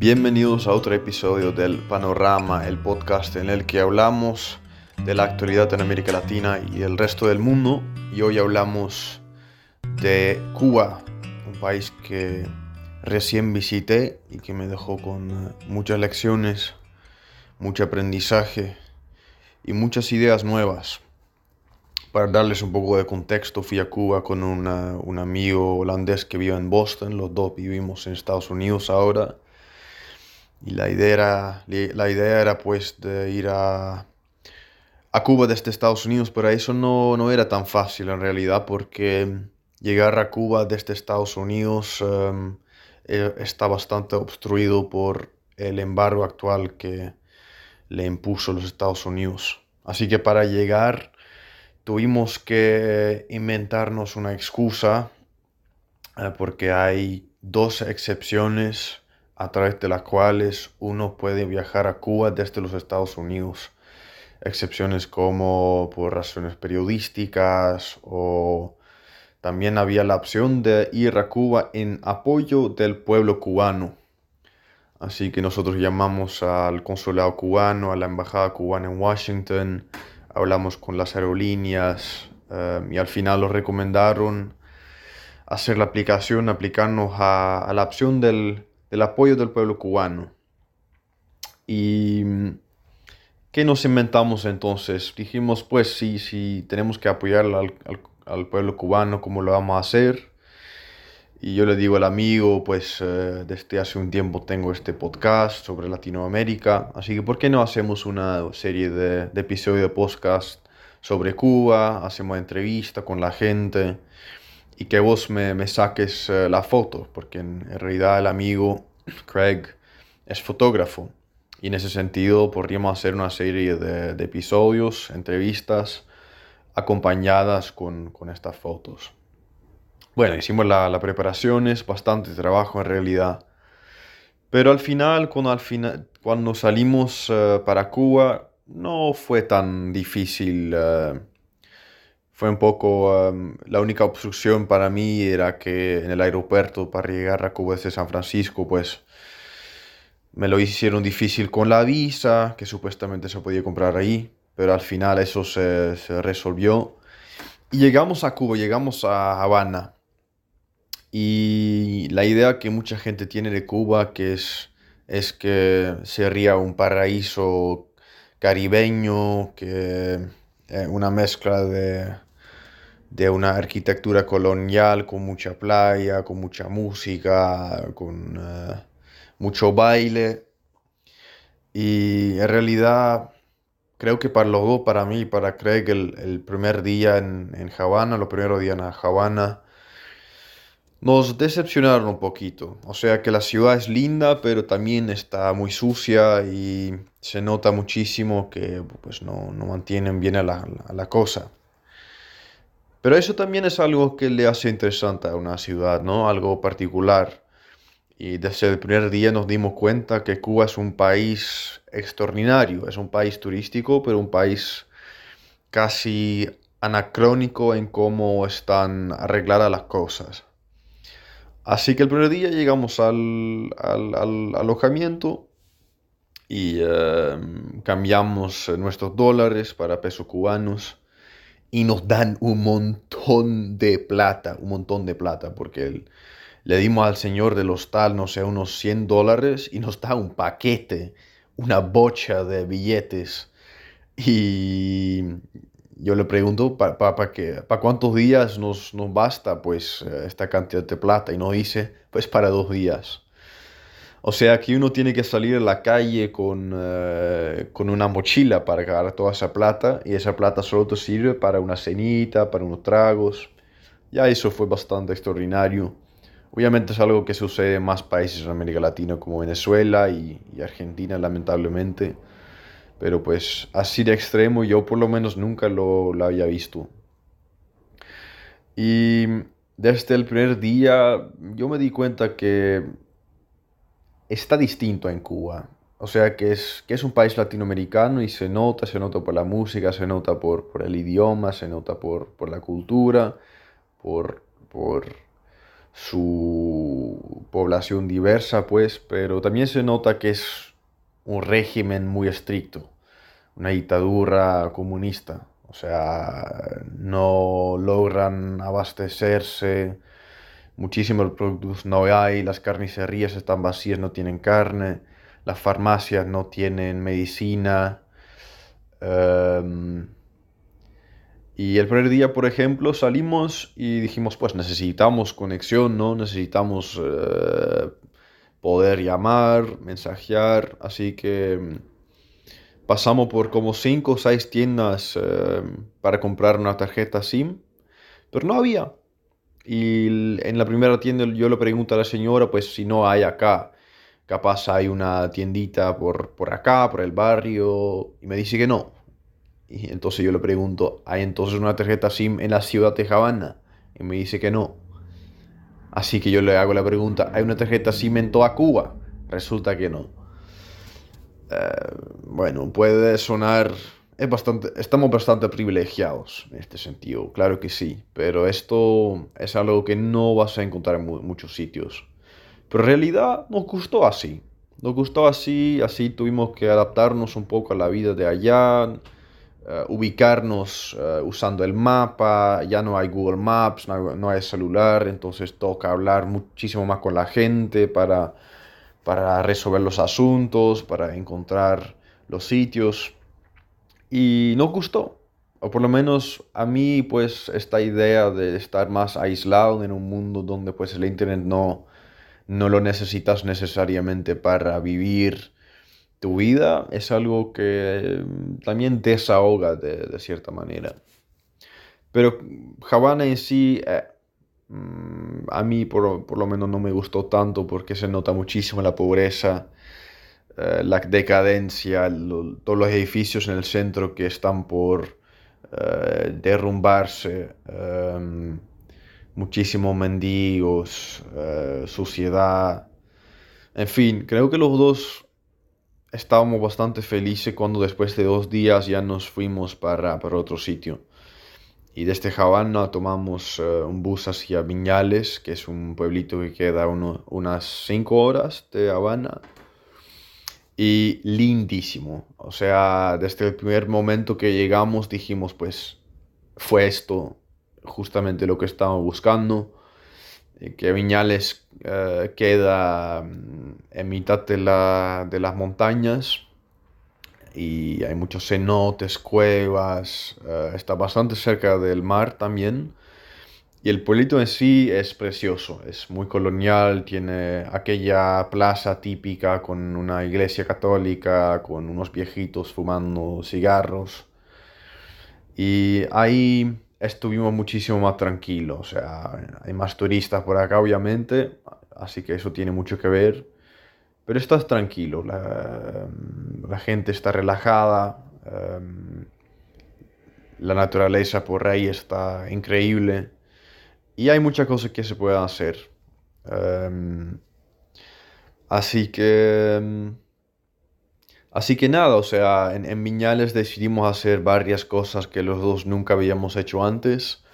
Bienvenidos a otro episodio del Panorama, el podcast en el que hablamos de la actualidad en América Latina y el resto del mundo. Y hoy hablamos de Cuba, un país que recién visité y que me dejó con eh, muchas lecciones, mucho aprendizaje y muchas ideas nuevas. Para darles un poco de contexto, fui a Cuba con un amigo holandés que vive en Boston, los dos vivimos en Estados Unidos ahora. Y la idea era, la idea era pues de ir a, a Cuba desde Estados Unidos, pero eso no, no era tan fácil en realidad porque llegar a Cuba desde Estados Unidos em, e, está bastante obstruido por el embargo actual que le impuso los Estados Unidos. Así que para llegar tuvimos que inventarnos una excusa eh, porque hay dos excepciones a través de las cuales uno puede viajar a Cuba desde los Estados Unidos. Excepciones como por razones periodísticas o también había la opción de ir a Cuba en apoyo del pueblo cubano. Así que nosotros llamamos al consulado cubano, a la embajada cubana en Washington, hablamos con las aerolíneas eh, y al final nos recomendaron hacer la aplicación, aplicarnos a, la opción del, apoyo del pueblo cubano. ¿Y qué nos inventamos entonces? Dijimos, pues sí, sí, tenemos que apoyar al, al, pueblo cubano, ¿cómo lo vamos a hacer? Y yo le digo al amigo, pues eh, desde hace un tiempo tengo este podcast sobre Latinoamérica, así que ¿por qué no hacemos una serie de, episodios de podcast sobre Cuba? Hacemos entrevista con la gente y que vos me, saques eh, la porque en, realidad el amigo Craig es fotógrafo y en ese sentido podríamos hacer una serie de, episodios, entrevistas acompañadas con, estas fotos. Bueno, hicimos la, la preparación, bastante trabajo en realidad. Pero al final, cuando, al final, cuando salimos eh, para Cuba, no fue tan difícil. Eh, fue un poco, la única obstrucción para mí era que en el aeropuerto para llegar a Cuba desde San Francisco, pues me lo hicieron difícil con la visa, que supuestamente se podía comprar ahí, pero al final eso se, se resolvió. Y llegamos a Cuba, llegamos a Habana. Y la idea que mucha gente tiene de Cuba que es, es que sería un paraíso caribeño, que eh, una mezcla de, de una arquitectura colonial con mucha playa, con mucha música, con eh, mucho baile. Y en realidad creo que para los dos, para mí, para Craig, el, el primer día en, en Habana, los primeros días en Habana, nos decepcionaron un poquito. O sea que la ciudad es linda, pero también está muy sucia y se nota muchísimo que pues, no, no mantienen bien la, a la, cosa. Pero eso también es algo que le hace interesante a una ciudad, ¿no? Algo particular. Y desde el primer día nos dimos cuenta que Cuba es un país extraordinario, es un país turístico, pero un país casi anacrónico en cómo están arregladas las cosas. Así que el primer día llegamos al, alojamiento y em, cambiamos nuestros dólares para pesos cubanos y nos dan un montón de plata, un montón de plata, porque le dimos al señor del hostal, no sé, unos 100 dólares y nos da un paquete, una bocha de billetes. Y yo le pregunto para pa, pa cuántos días nos, nos, basta pues eh, esta cantidad de plata y no dice pues para dos días. O sea que uno tiene que salir a la calle con, uh, con una mochila para cargar toda esa plata y esa plata solo te sirve para una cenita, para unos tragos. Ya eso fue bastante extraordinario. Obviamente es algo que sucede en más países en América Latina como Venezuela y, Argentina lamentablemente pero pues así de extremo yo por lo menos nunca lo había visto. Y desde el primer día yo me di cuenta que está distinto en Cuba. O sea, que es, que es un país latinoamericano y se nota, se nota por la música, se nota por, por el idioma, se nota por, por la cultura, por, por, su población diversa, pues, pero también se nota que es un régimen muy estricto, una dictadura comunista. O sea, no logran abastecerse, muchísimos productos no hay, las carnicerías están vacías, no tienen carne, las farmacias no tienen medicina. Em, y el primer día, por ejemplo, salimos y dijimos, pues necesitamos conexión, ¿no? Necesitamos eh, poder llamar, mensajear, así que mm, pasamos por como 5 o 6 tiendas eh, para comprar una tarjeta SIM, pero no había. Y en la primera tienda yo le pregunto a la señora, pues si no hay acá, capaz hay una tiendita por, por acá, por el barrio, y me dice que no. Y entonces yo le pregunto, ¿hay entonces una tarjeta SIM en la ciudad de Havana? Y me dice que no. Así que yo le hago la pregunta, ¿hay una tarjeta SIM en toda Cuba? Resulta que no. Eh, bueno, puede sonar... Es bastante, estamos bastante privilegiados en este sentido, claro que sí, pero esto es algo que no vas a encontrar en muchos sitios. Pero en realidad nos gustó así, nos gustó así, así tuvimos que adaptarnos un poco a la vida de allá, eh, ubicarnos eh, usando el mapa, ya no hay Google Maps, no hay, celular, entonces toca hablar muchísimo más con la gente para, para resolver los asuntos, para encontrar los sitios. Y nos gustó, o por lo menos a mí pues esta idea de estar más aislado en un mundo donde pues el internet no, no lo necesitas necesariamente para vivir tu vida es algo que mm, también desahoga de, de cierta manera. Pero Havana en sí, eh, mm, a mí por, por, lo menos no me gustó tanto porque se nota muchísimo la pobreza, eh, la decadencia, todos los edificios en el centro que están por eh, derrumbarse, em, muchísimos mendigos, suciedad. En fin, creo que los dos estábamos bastante felices cuando después de dos días ya nos fuimos para, para otro sitio. Y desde Havana tomamos eh, un bus hacia Viñales, que es un pueblito que queda unas cinco horas de Habana. Y lindísimo. O sea, desde el primer momento que llegamos dijimos, pues fue esto justamente lo que estábamos buscando que Viñales eh, queda mm, en mitad de, la, de, las montañas y hay muchos cenotes, cuevas, eh, está bastante cerca del mar también. Y el pueblito en sí es precioso, es muy colonial, tiene aquella plaza típica con una iglesia católica, con unos viejitos fumando cigarros. Y hay estuvimos muchísimo más tranquilos. O sea, hay más turistas por acá, obviamente, así que eso tiene mucho que ver. Pero estás tranquilo, la, gente está relajada, em, la naturaleza por ahí está increíble y hay muchas cosas que se pueden hacer. Em, así que em, Así que nada, o sea, en, Viñales decidimos hacer varias cosas que los dos nunca habíamos hecho antes.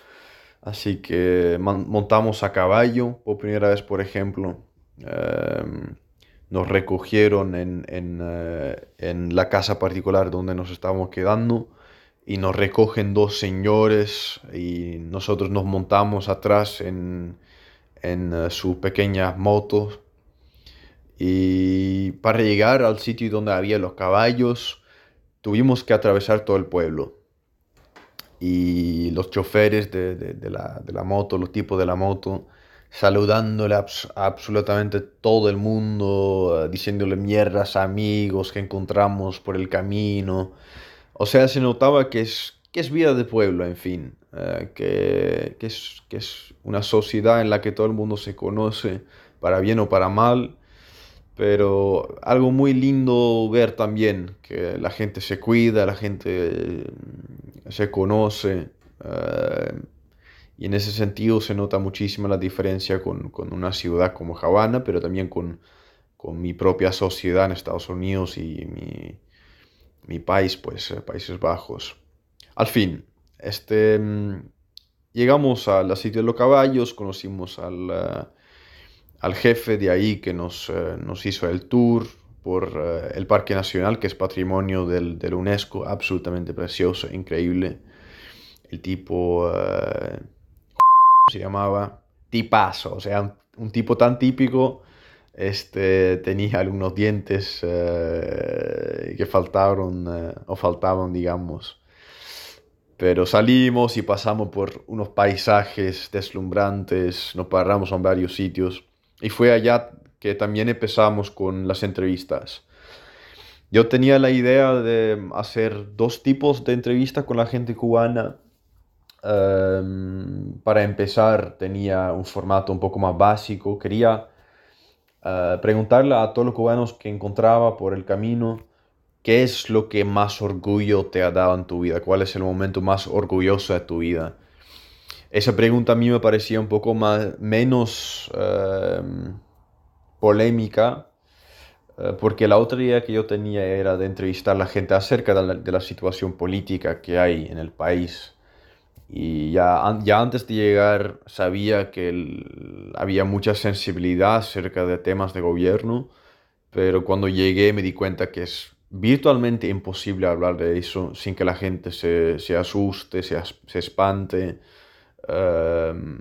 Así que montamos a caballo por primera vez, por ejemplo. Em, nos recogieron en, en, eh, en, la casa particular donde nos estábamos quedando y nos recogen dos señores y nosotros nos montamos atrás en, en uh, sus pequeñas motos y para llegar al sitio donde había los caballos, tuvimos que atravesar todo el pueblo. Y los choferes de, de, la, de la, moto, los tipos de la moto, saludándole a, absolutamente todo el mundo, eh, diciéndole mierdas a amigos que encontramos por el camino. O sea, se notaba que es, que es vida de pueblo, en fin, eh, que, que, es, que es una sociedad en la que todo el mundo se conoce, para bien o para mal pero algo muy lindo ver también, que la gente se cuida, la gente mm, se conoce. Eh, y en ese sentido se nota muchísimo la diferencia con, con una ciudad como Havana, pero también con, con, mi propia sociedad en Estados Unidos y mi, mi país, pues eh, Países Bajos. Al fin, este, mm, llegamos al sitio de los caballos, conocimos al, eh, al jefe de ahí que nos, eh, nos hizo el tour por el Parque Nacional, que es patrimonio del, del UNESCO, absolutamente precioso, increíble. El tipo se llamaba tipazo, o sea, un, tipo tan típico. Este, tenía algunos dientes que faltaron o faltaban, digamos, pero salimos y pasamos por unos paisajes deslumbrantes, nos paramos en varios sitios y fue allá que también empezamos con las entrevistas. Yo tenía la idea de hacer dos tipos de entrevistas con la gente cubana. Em, para empezar tenía un formato un poco más básico. Quería eh, preguntarle a todos los cubanos que encontraba por el camino ¿Qué es lo que más orgullo te ha dado en tu vida? ¿Cuál es el momento más orgulloso de tu vida? Esa pregunta a mí me parecía un poco más, menos em, polémica, eh, porque la otra idea que yo tenía era de entrevistar a la gente acerca de la, situación política que hay en el país. Y ya, ya antes de llegar sabía que había mucha sensibilidad acerca de temas de gobierno, pero cuando llegué me di cuenta que es virtualmente imposible hablar de eso sin que la gente se, se asuste, se, se espante. Em,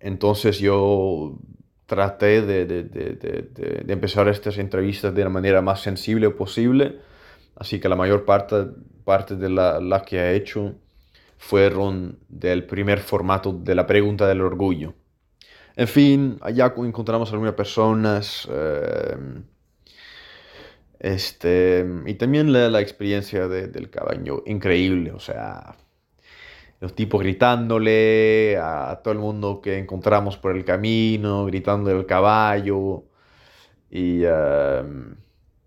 entonces yo traté de, de, de, de, empezar estas entrevistas de la manera más sensible posible, así que la mayor parte, parte de las la que he hecho fueron del primer formato de la pregunta del orgullo. En fin, allá encontramos algunas personas em, este, y también la, experiencia del caballo, increíble, o sea, los tipos gritándole a todo el mundo que encontramos por el camino, gritando del caballo y em,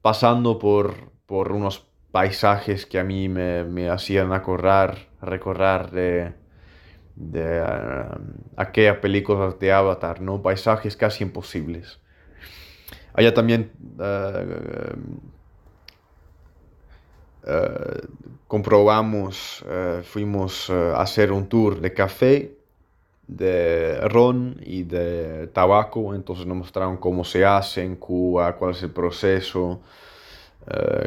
pasando por, por unos paisajes que a mí me, me hacían acorrar, recorrer de, de em, aquellas películas de Avatar, ¿no? Paisajes casi imposibles. Allá también eh, eh, comprobamos, fuimos a hacer un tour de café, de ron y de tabaco, entonces nos mostraron cómo se hace en Cuba, cuál es el proceso,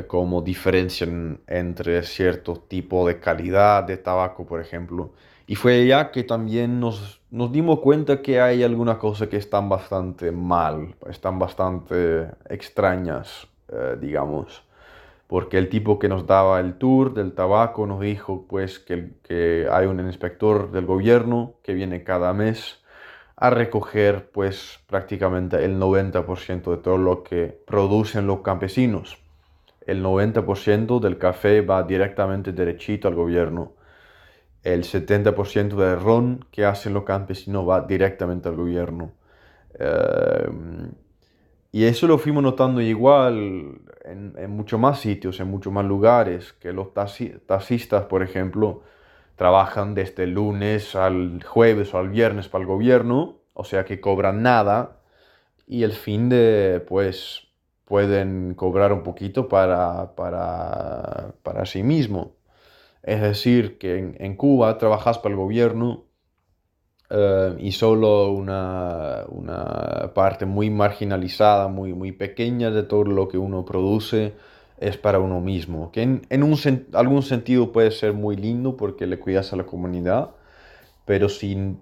cómo diferencian entre cierto tipo de calidad de tabaco, por ejemplo. Y fue ya que también nos, nos dimos cuenta que hay algunas cosas que están bastante mal, están bastante extrañas, eh, digamos. Porque el tipo que nos daba el tour del tabaco nos dijo pues que, que hay un inspector del gobierno que viene cada mes a recoger pues prácticamente el 90% de todo lo que producen los campesinos. El 90% del café va directamente derechito al gobierno el 70% del ron que hacen los campesinos va directamente al gobierno. Eh, y eso lo fuimos notando igual en, en muchos más sitios, en muchos más lugares, que los taxistas, por ejemplo, trabajan desde el lunes al jueves o al viernes para el gobierno, o sea que cobran nada, y el fin de, pues, pueden cobrar un poquito para, para, para sí mismo. Es decir, que en, Cuba trabajas para el gobierno eh, y solo una, parte muy marginalizada, muy, muy pequeña de todo lo que uno produce es para uno mismo, que en, en un, algún sentido puede ser muy lindo porque le cuidas a la comunidad, pero si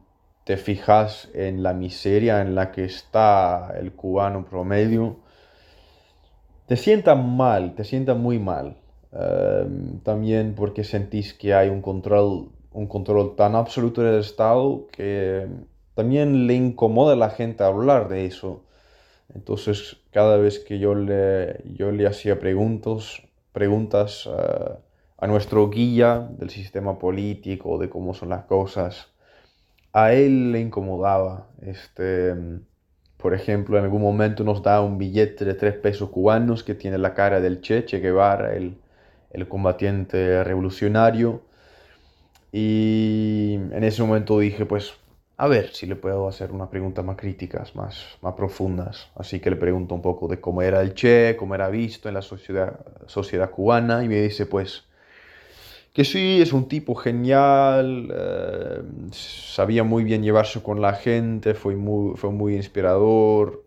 te fijas en la miseria en la que está el cubano promedio, te sienta mal, te sienta muy mal. Em, también porque sentís que hay un control, un control tan absoluto del Estado que también le incomoda a la gente hablar de eso. Entonces, cada vez que yo le, yo le hacía preguntas, preguntas eh, a nuestro guía del sistema político, de cómo son las cosas, a él le incomodaba. Este, por ejemplo, en algún momento nos da un billete de tres pesos cubanos que tiene la cara del Che, Che Guevara, el, el combatiente revolucionario. Y en ese momento dije, pues, a ver si le puedo hacer unas preguntas más críticas, más, más profundas. Así que le pregunto un poco de cómo era el Che, cómo era visto en la sociedad, sociedad cubana, y me dice, pues, que sí, es un tipo genial, eh, sabía muy bien llevarse con la gente, fue muy, fue muy inspirador,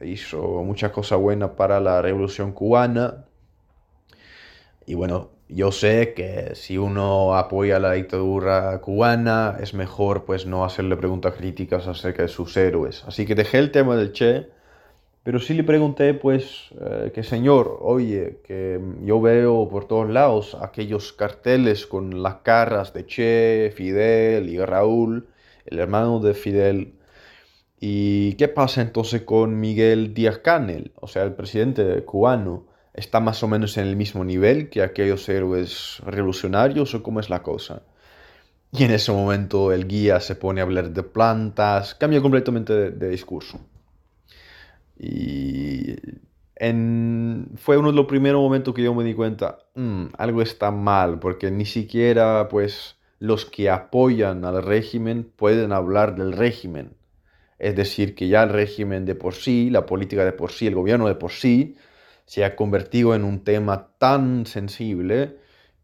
hizo muchas cosas buenas para la revolución cubana. Y bueno, yo sé que si uno apoya la dictadura cubana, es mejor pues no hacerle preguntas críticas acerca de sus héroes. Así que dejé el tema del Che, pero sí le pregunté pues eh, que señor, oye, que yo veo por todos lados aquellos carteles con las caras de Che, Fidel y Raúl, el hermano de Fidel. ¿Y qué pasa entonces con Miguel Díaz Canel, o sea, el presidente cubano? está más o menos en el mismo nivel que aquellos héroes revolucionarios o cómo es la cosa. Y en ese momento el guía se pone a hablar de plantas, cambia completamente de, discurso. Y fue uno de los primeros momentos que yo me di cuenta, mm, algo está mal, porque ni siquiera pues los que apoyan al régimen pueden hablar del régimen. Es decir, que ya el régimen de por sí, la política de por sí, el gobierno de por sí, se ha convertido en un tema tan sensible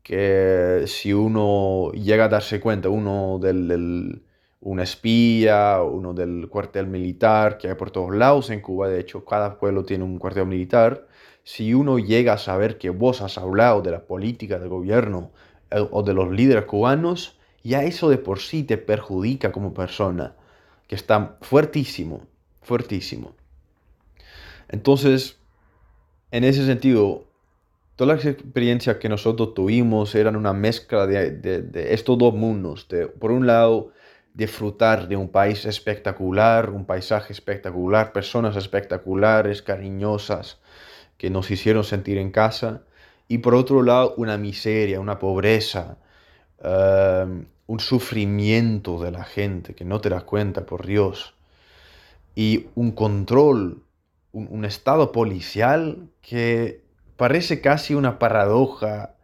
que si uno llega a darse cuenta, uno del, un espía, uno del cuartel militar que hay por todos lados en Cuba, de hecho cada pueblo tiene un cuartel militar, si uno llega a saber que vos has hablado de la política del gobierno eh, o de los líderes cubanos, ya eso de por sí te perjudica como persona, que está fuertísimo, fuertísimo. Entonces, en ese sentido, todas las experiencias que nosotros tuvimos eran una mezcla de, estos dos mundos. De, por un lado, disfrutar de un país espectacular, un paisaje espectacular, personas espectaculares, cariñosas, que nos hicieron sentir en casa. Y por otro lado, una miseria, una pobreza, um, un sufrimiento de la gente que no te das cuenta, por Dios. Y un control un, estado policial que parece casi una paradoja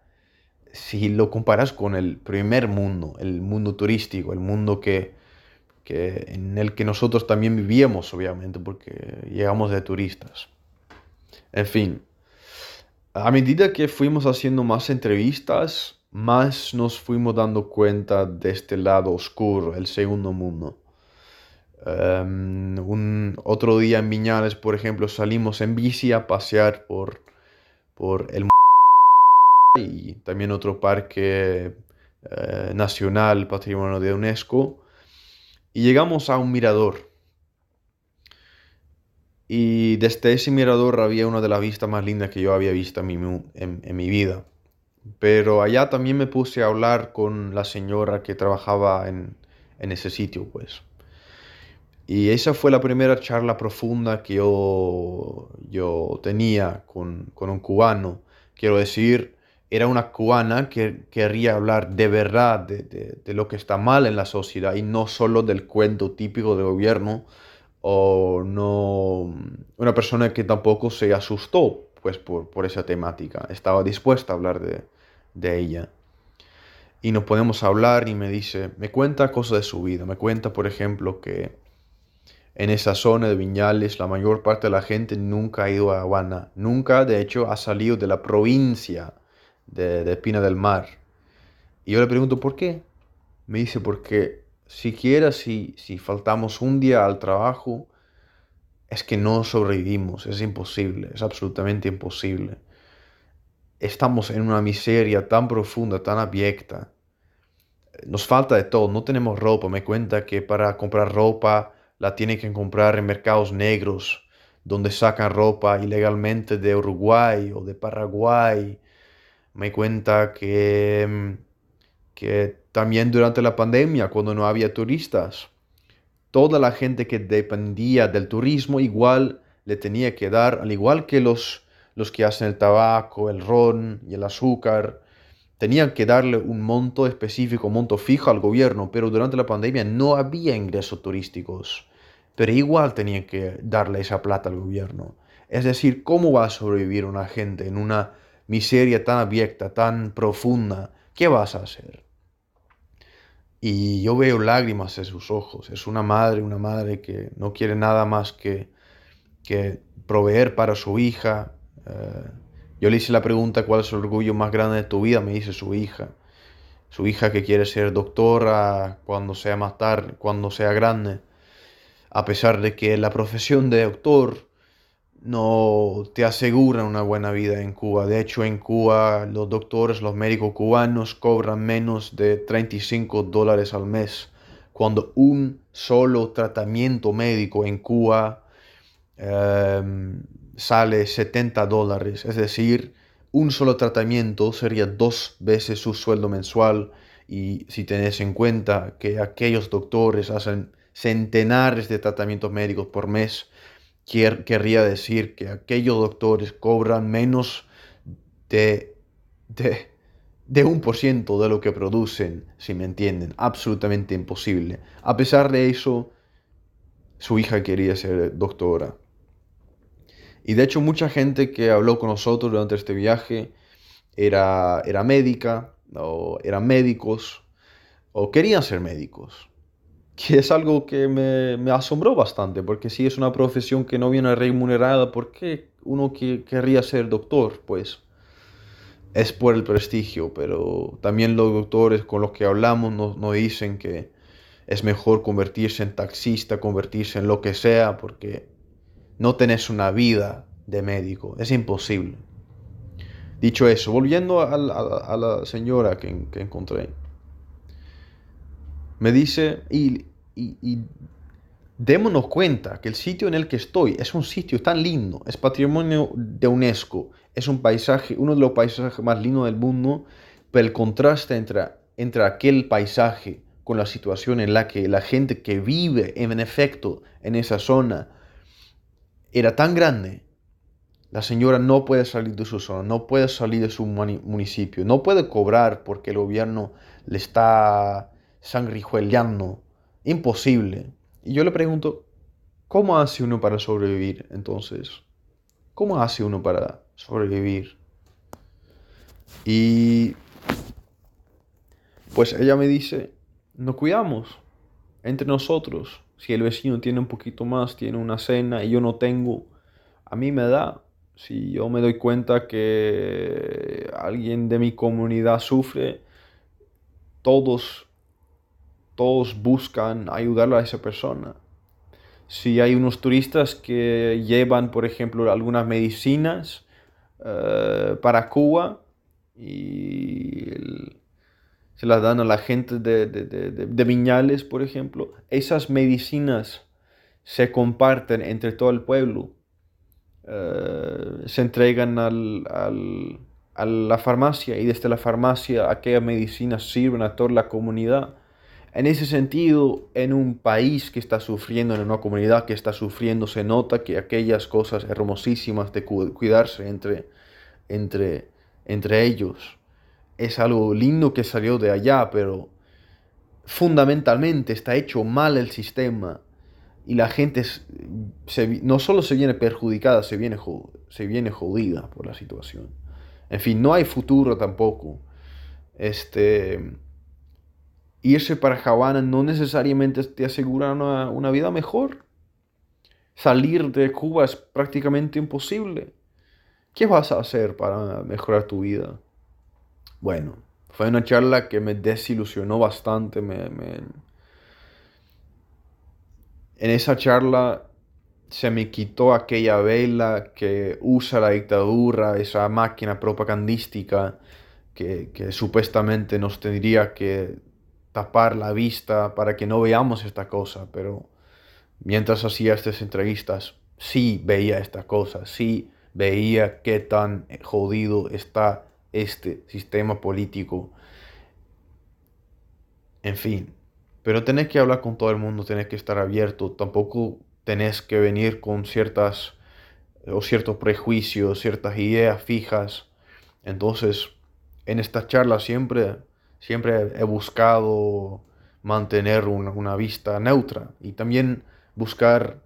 si lo comparas con el primer mundo, el mundo turístico, el mundo que, en el que nosotros también vivíamos, obviamente, porque llegamos de turistas. En fin, a medida que fuimos haciendo más entrevistas, más nos fuimos dando cuenta de este lado oscuro, el segundo mundo. Em, un otro día en Viñales, por ejemplo, salimos en bici a pasear por, por el y también otro parque eh, nacional, patrimonio de UNESCO, y llegamos a un mirador. Y desde ese mirador había una de las vistas más lindas que yo había visto en mi, en mi vida. Pero allá también me puse a hablar con la señora que trabajaba en, en ese sitio, pues. Y esa fue la primera charla profunda que yo, yo tenía con, con un cubano. Quiero decir, era una cubana que quería hablar de verdad de, de, lo que está mal en la sociedad y no solo del cuento típico del gobierno o no una persona que tampoco se asustó pues por, por esa temática. Estaba dispuesta a hablar de, de ella. Y nos podemos hablar y me dice me cuenta cosas de su vida. Me cuenta por ejemplo que en esa zona de Viñales, la mayor parte de la gente nunca ha ido a Habana, nunca de hecho ha salido de la provincia de, de Pina del Mar. Y yo le pregunto, ¿por qué? Me dice, porque siquiera si, si faltamos un día al trabajo, es que no sobrevivimos, es imposible, es absolutamente imposible. Estamos en una miseria tan profunda, tan abyecta. Nos falta de todo, no tenemos ropa. Me cuenta que para comprar ropa la tiene que comprar en mercados negros, donde sacan ropa ilegalmente de Uruguay o de Paraguay. Me cuenta que, mm, que también durante la pandemia, cuando no había turistas, toda la gente que dependía del turismo igual le tenía que dar, al igual que los, los que hacen el tabaco, el ron y el azúcar, tenían que darle un monto específico, un monto fijo al gobierno, pero durante la pandemia no había ingresos turísticos pero igual tenía que darle esa plata al gobierno. Es decir, ¿cómo va a sobrevivir una gente en una miseria tan abierta, tan profunda? ¿Qué vas a hacer? Y yo veo lágrimas en sus ojos. Es una madre, una madre que no quiere nada más que, que proveer para su hija. Eh, yo le hice la pregunta, ¿cuál es el orgullo más grande de tu vida? Me dice su hija. su hija que quiere ser doctora cuando sea más tarde, cuando sea grande, a pesar de que la profesión de doctor no te asegura una buena vida en Cuba. De hecho, en Cuba los doctores, los médicos cubanos cobran menos de 35 dólares al mes, cuando un solo tratamiento médico en Cuba em, sale 70 dólares. Es decir, un solo tratamiento sería dos veces su sueldo mensual y si tenés en cuenta que aquellos doctores hacen centenares de tratamientos médicos por mes, querría decir que aquellos doctores cobran menos de, de, de un por ciento de lo que producen, si me entienden. Absolutamente imposible. A pesar de eso, su hija quería ser doctora. Y de hecho mucha gente que habló con nosotros durante este viaje era, era médica, o eran médicos, o querían ser médicos. Que es algo que me, me asombró bastante, porque si es una profesión que no viene remunerada, ¿por qué uno que querría ser doctor? Pues es por el prestigio, pero también los doctores con los que hablamos nos, nos dicen que es mejor convertirse en taxista, convertirse en lo que sea, porque no tenés una vida de médico, es imposible. Dicho eso, volviendo a, la señora que, encontré, me dice, y, y, démonos cuenta que el sitio en el que estoy es un sitio tan lindo, es patrimonio de UNESCO, es un paisaje, uno de los paisajes más lindos del mundo, pero el contraste entre, entre aquel paisaje con la situación en la que la gente que vive en efecto en esa zona era tan grande, la señora no puede salir de su zona, no puede salir de su municipio, no puede cobrar porque el gobierno le está sangrijueleando. Imposible. Y yo le pregunto, ¿cómo hace uno para sobrevivir entonces? ¿Cómo hace uno para sobrevivir? Y pues ella me dice, nos cuidamos entre nosotros. Si el vecino tiene un poquito más, tiene una cena y yo no tengo, a mí me da. Si yo me doy cuenta que alguien de mi comunidad sufre, todos, todos buscan ayudarle a esa persona. Si hay unos turistas que llevan, por ejemplo, algunas medicinas eh, para Cuba y se las dan a la gente de, de, Viñales, por ejemplo, esas medicinas se comparten entre todo el pueblo. Eh, se entregan al, a la farmacia y desde la farmacia aquellas medicinas sirven a toda la comunidad. En ese sentido, en un país que está sufriendo, en una comunidad que está sufriendo, se nota que aquellas cosas hermosísimas de cuidarse entre, entre, entre ellos es algo lindo que salió de allá, pero fundamentalmente está hecho mal el sistema y la gente no solo se viene perjudicada, se viene, se viene jodida por la situación. En fin, no hay futuro tampoco. Este, irse para Havana no necesariamente te asegura una, una vida mejor. Salir de Cuba es prácticamente imposible. ¿Qué vas a hacer para mejorar tu vida? Bueno, fue una charla que me desilusionó bastante. En esa charla se me quitó aquella vela que usa la dictadura, esa máquina propagandística que, que supuestamente nos tendría que tapar la vista para que no veamos esta cosa, pero mientras hacía estas entrevistas sí veía esta cosa, sí veía qué tan jodido está este sistema político. En fin, pero tenés que hablar con todo el mundo, tenés que estar abierto, tampoco tenés que venir con ciertas o ciertos prejuicios, ciertas ideas fijas. Entonces, en esta charla siempre, siempre he buscado mantener una, una vista neutra y también buscar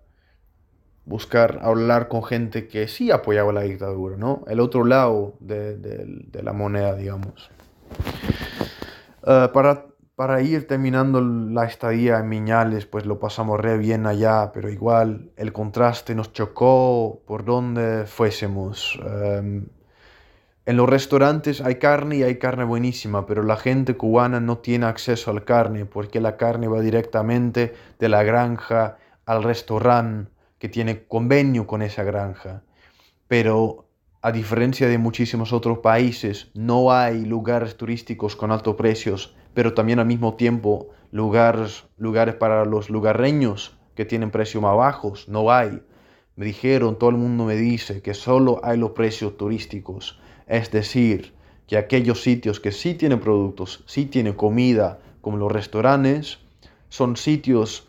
buscar hablar con gente que sí apoyaba la dictadura, ¿no? El otro lado de, la moneda, digamos. Eh, para, para ir terminando la estadía en Miñales, pues lo pasamos re bien allá, pero igual el contraste nos chocó por donde fuésemos. Em, En los restaurantes hay carne y hay carne buenísima, pero la gente cubana no tiene acceso a la carne porque la carne va directamente de la granja al restaurante que tiene convenio con esa granja. Pero a diferencia de muchísimos otros países, no hay lugares turísticos con altos precios, pero también al mismo tiempo lugares, lugares para los lugareños que tienen precios más bajos. No hay. Me dijeron, todo el mundo me dice que solo hay los precios turísticos. Es decir, que aquellos sitios que sí tienen productos, sí tienen comida, como los restaurantes, son sitios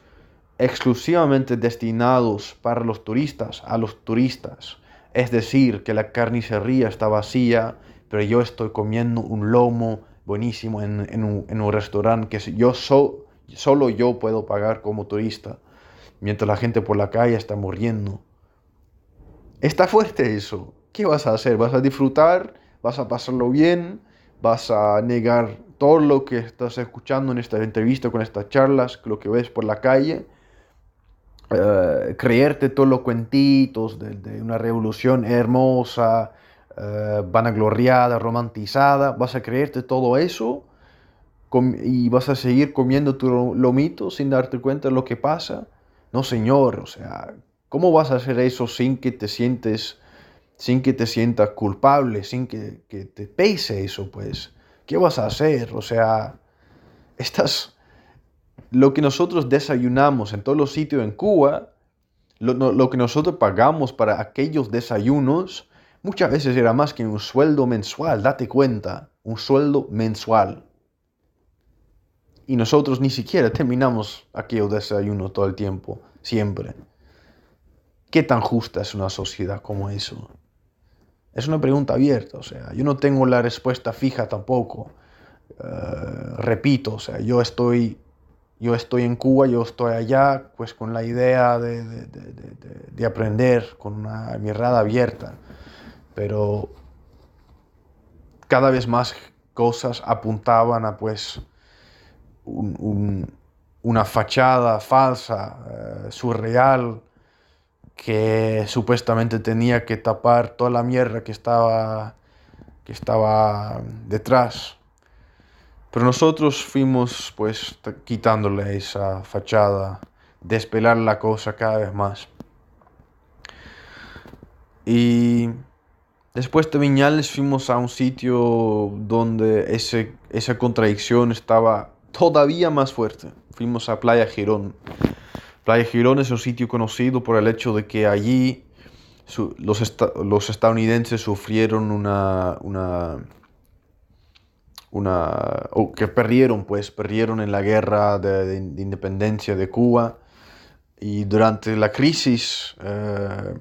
exclusivamente destinados para los turistas, a los turistas. Es decir, que la carnicería está vacía, pero yo estoy comiendo un lomo buenísimo en, un, restaurante que yo solo yo puedo pagar como turista, mientras la gente por la calle está muriendo. Está fuerte eso. ¿Qué vas a hacer? ¿Vas a disfrutar? ¿Vas a pasarlo bien? ¿Vas a negar todo lo que estás escuchando en esta entrevista, con estas charlas, lo que ves por la calle? Eh, creerte todos los cuentitos de, una revolución hermosa, uh, vanagloriada, romantizada, vas a creerte todo eso y vas a seguir comiendo tu lomito sin darte cuenta de lo que pasa. No, señor, o sea, ¿cómo vas a hacer eso sin que te sientes sin que te sientas culpable, sin que, te pese eso, pues, ¿qué vas a hacer? O sea, estás... Lo que nosotros desayunamos en todos los sitios en Cuba, lo, lo que nosotros pagamos para aquellos desayunos, muchas veces era más que un sueldo mensual, date cuenta, un sueldo mensual. Y nosotros ni siquiera terminamos aquellos desayunos todo el tiempo, siempre. ¿Qué tan justa es una sociedad como eso? Es una pregunta abierta, o sea, yo no tengo la respuesta fija tampoco. Eh, repito, o sea, yo estoy, yo estoy en Cuba, yo estoy allá, pues con la idea de, de, aprender, con una mirada abierta, pero cada vez más cosas apuntaban a pues una fachada falsa, eh, surreal, que supuestamente tenía que tapar toda la mierda que estaba, que estaba detrás. Pero nosotros fuimos pues quitándole esa fachada, despelar la cosa cada vez más. Y después de Viñales fuimos a un sitio donde ese, esa contradicción estaba todavía más fuerte. Fuimos a Playa Girón. Playa Girón es un sitio conocido por el hecho de que allí los, estadounidenses sufrieron una, una, una, que perdieron, pues, perdieron en la guerra de, independencia de Cuba y durante la crisis eh,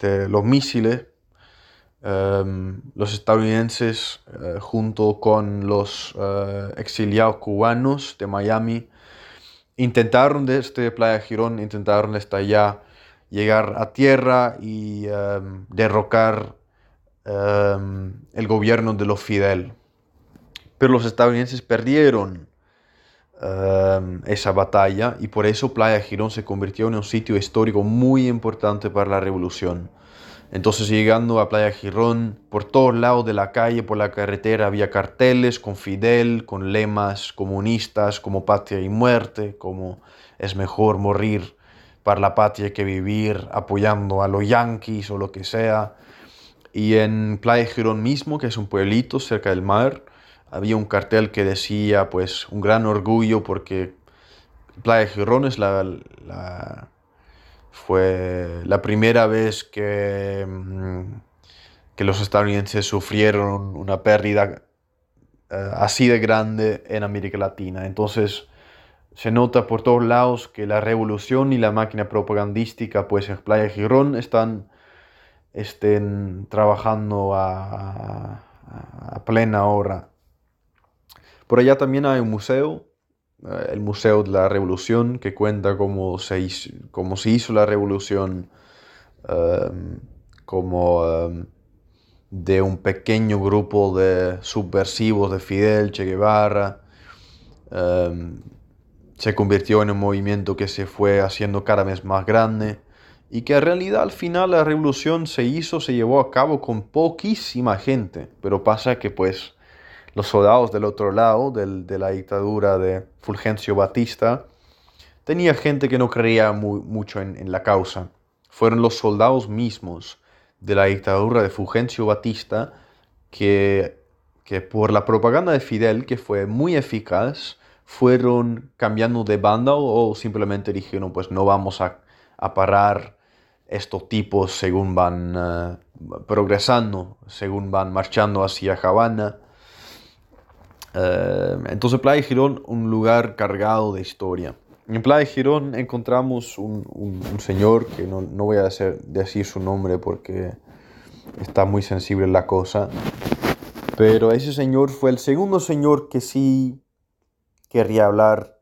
de los misiles, em, los estadounidenses, eh, junto con los eh, exiliados cubanos de Miami, intentaron desde Playa Girón, intentaron desde allá llegar a tierra y em, derrocar em, el gobierno de los Fidel. Pero los estadounidenses perdieron em, esa batalla y por eso Playa Girón se convirtió en un sitio histórico muy importante para la revolución. Entonces llegando a Playa Girón, por todos lados de la calle, por la carretera, había carteles con Fidel, con lemas comunistas como patria y muerte, como es mejor morir para la patria que vivir apoyando a los yanquis o lo que sea. Y en Playa Girón mismo, que es un pueblito cerca del mar, había un cartel que decía pues un gran orgullo porque Playa Girón es la fue la primera vez que, mm, que los estadounidenses sufrieron una pérdida eh, así de grande en América Latina. Entonces se nota por todos lados que la revolución y la máquina propagandística pues en Playa Girón están estén trabajando a, a plena hora. Por allá también hay un museo el Museo de la Revolución, que cuenta cómo se hizo, cómo se hizo la revolución, em, como em, de un pequeño grupo de subversivos de Fidel, Che Guevara, em, se convirtió en un movimiento que se fue haciendo cada vez más grande y que en realidad al final la revolución se hizo, se llevó a cabo con poquísima gente, pero pasa que pues los soldados del otro lado de la dictadura de Fulgencio Batista, tenía gente que no creía mucho en, la causa. Fueron los soldados mismos de la dictadura de Fulgencio Batista que, que por la propaganda de Fidel, que fue muy eficaz, fueron cambiando de banda o, simplemente dijeron pues no vamos a, parar estos tipos según van eh, progresando, según van marchando hacia Habana. Eh, entonces Playa Girón, un lugar cargado de historia. En Playa Girón encontramos un, señor que no, voy a decir su nombre porque está muy sensible la cosa, pero ese señor fue el segundo señor que sí querría hablar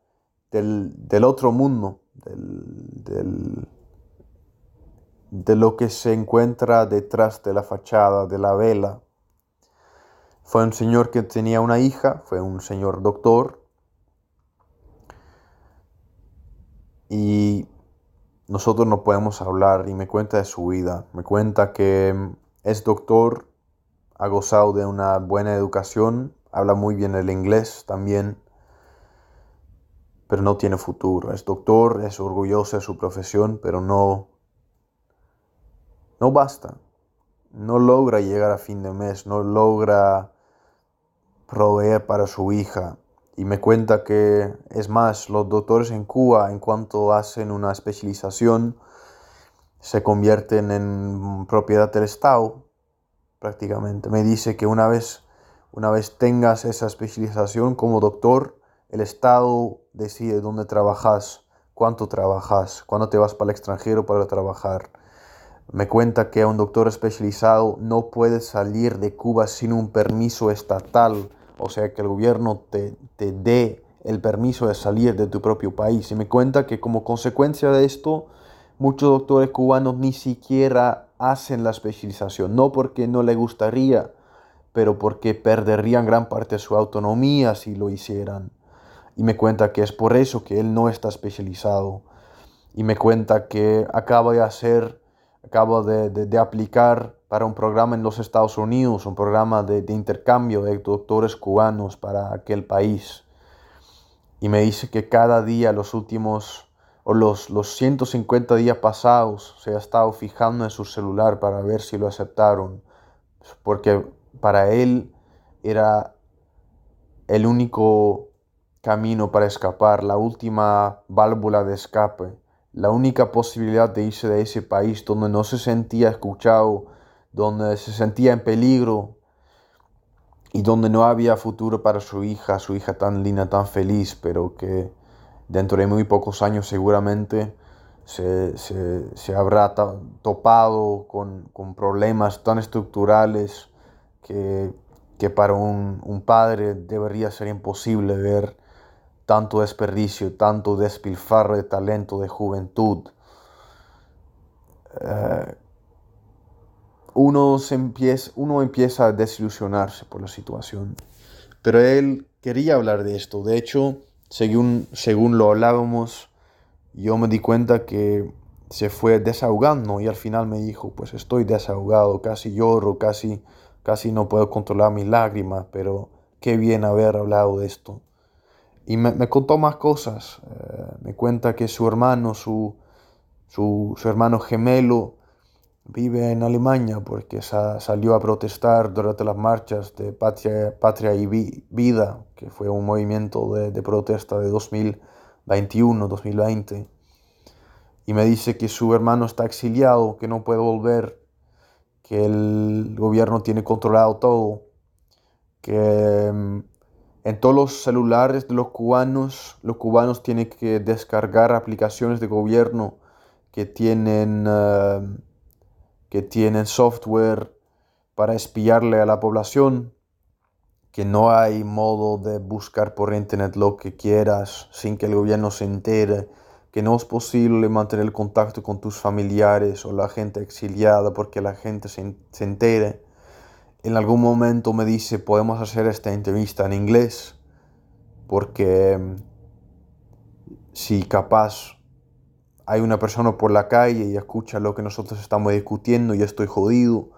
del, otro mundo, de lo que se encuentra detrás de la fachada, de la vela. Fue un señor que tenía una hija, fue un señor doctor, y nosotros no podemos hablar y me cuenta de su vida. Me cuenta que es doctor, ha gozado de una buena educación, habla muy bien el inglés también pero no tiene futuro. Es doctor, es orgulloso de su profesión, pero no, no basta. No logra llegar a fin de mes, no logra proveer para su hija. Y me cuenta que, es más, los doctores en Cuba, en cuanto hacen una especialización, se convierten en propiedad del Estado, prácticamente. Me dice que una vez, una vez tengas esa especialización como doctor, el Estado decide dónde trabajas, cuánto trabajas, cuándo te vas para el extranjero para trabajar. Me cuenta que un doctor especializado no puede salir de Cuba sin un permiso estatal, o sea que el gobierno te, te dé el permiso de salir de tu propio país. Y me cuenta que como consecuencia de esto, muchos doctores cubanos ni siquiera hacen la especialización, no porque no le gustaría, pero porque perderían gran parte de su autonomía si lo hicieran. Y me cuenta que es por eso que él no está especializado. Y me cuenta que acaba de hacer, acaba de, aplicar para un programa en los Estados Unidos, un programa de, intercambio de doctores cubanos para aquel país. Y me dice que cada día, los últimos, o los, los 150 días pasados, se ha estado fijando en su celular para ver si lo aceptaron, porque para él era el único camino para escapar, la última válvula de escape, la única posibilidad de irse de ese país donde no se sentía escuchado, donde se sentía en peligro y donde no había futuro para su hija, su hija tan linda, tan feliz, pero que dentro de muy pocos años seguramente se, habrá topado con, problemas tan estructurales que, para un, un padre debería ser imposible ver tanto desperdicio, tanto despilfarro de talento, de juventud. Eh, uno, se empieza, uno empieza a desilusionarse por la situación. Pero él quería hablar de esto. De hecho, según, según lo hablábamos, yo me di cuenta que se fue desahogando y al final me dijo, pues estoy desahogado, casi lloro, casi, casi no puedo controlar mis lágrimas, pero qué bien haber hablado de esto. Y me, contó más cosas. Eh, me cuenta que su hermano, su, su, hermano gemelo, vive en Alemania porque salió a protestar durante las marchas de Patria, Patria y Vida, que fue un movimiento de, de protesta de 2021-2020. Y me dice que su hermano está exiliado, que no puede volver, que el gobierno tiene controlado todo, que mm, en todos los celulares de los cubanos, los cubanos tienen que descargar aplicaciones de gobierno que tienen, eh, que tienen software para espiarle a la población, que no hay modo de buscar por internet lo que quieras sin que el gobierno se entere, que no es posible mantener contacto con tus familiares o la gente exiliada porque la gente se, se entere en algún momento me dice, podemos hacer esta entrevista en inglés, porque mm, si capaz hay una persona por la calle y escucha lo que nosotros estamos discutiendo y estoy jodido.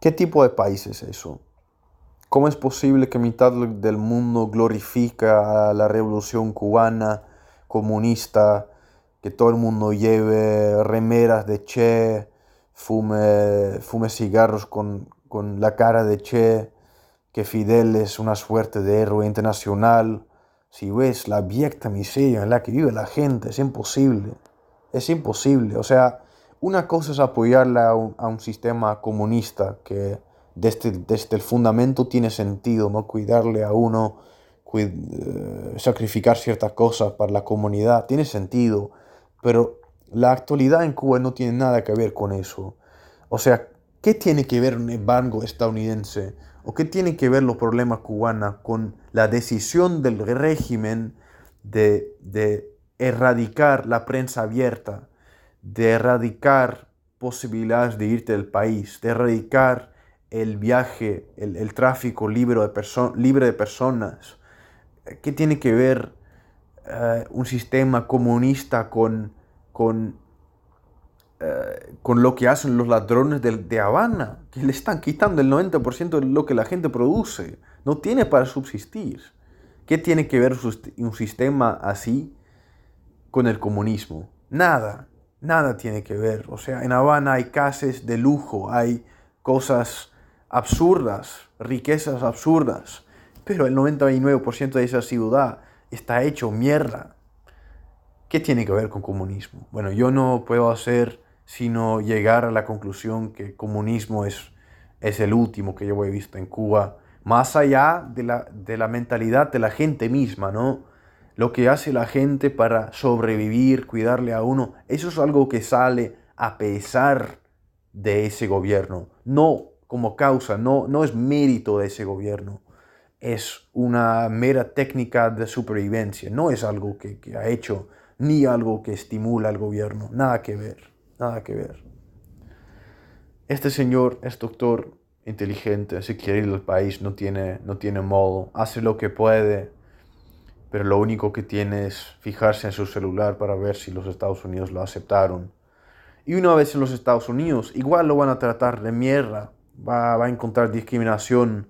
¿Qué tipo de país es eso? ¿Cómo es posible que mitad del mundo glorifica a la revolución cubana, comunista, que todo el mundo lleve remeras de Che, fume, fume cigarros con, con la cara de Che, que Fidel es una suerte de héroe internacional? Si ves la abyecta miseria en la que vive la gente, es imposible. Es imposible. O sea, una cosa es apoyarla a un, sistema comunista que desde, desde, el fundamento tiene sentido, ¿no? Cuidarle a uno, eh, sacrificar ciertas cosas para la comunidad, tiene sentido. Pero la actualidad en Cuba no tiene nada que ver con eso. O sea, ¿qué tiene que ver un embargo estadounidense? ¿O qué tiene que ver los problemas cubanos con la decisión del régimen de, erradicar la prensa abierta? de erradicar posibilidades de irte del país, de erradicar el viaje, el, tráfico libre de, libre de personas. ¿Qué tiene que ver eh, un sistema comunista con, con, eh, con lo que hacen los ladrones de, de, Habana? Que le están quitando el 90% de lo que la gente produce. No tiene para subsistir. ¿Qué tiene que ver un sistema así con el comunismo? Nada. Nada tiene que ver. O sea, en Habana hay casas de lujo, hay cosas absurdas, riquezas absurdas. Pero el 99% de esa ciudad está hecho mierda. ¿Qué tiene que ver con comunismo? Bueno, yo no puedo hacer sino llegar a la conclusión que comunismo es, es el último que yo he visto en Cuba, más allá de la, de la mentalidad de la gente misma, ¿no? lo que hace la gente para sobrevivir, cuidarle a uno, eso es algo que sale a pesar de ese gobierno, no como causa, no, no es mérito de ese gobierno, es una mera técnica de supervivencia, no es algo que, que ha hecho ni algo que estimula al gobierno, nada que ver, nada que ver. Este señor es doctor inteligente, si quiere ir al país, no tiene, no tiene modo, hace lo que puede, pero lo único que tiene es fijarse en su celular para ver si los Estados Unidos lo aceptaron. Y una vez en los Estados Unidos, igual lo van a tratar de mierda, va, a encontrar discriminación.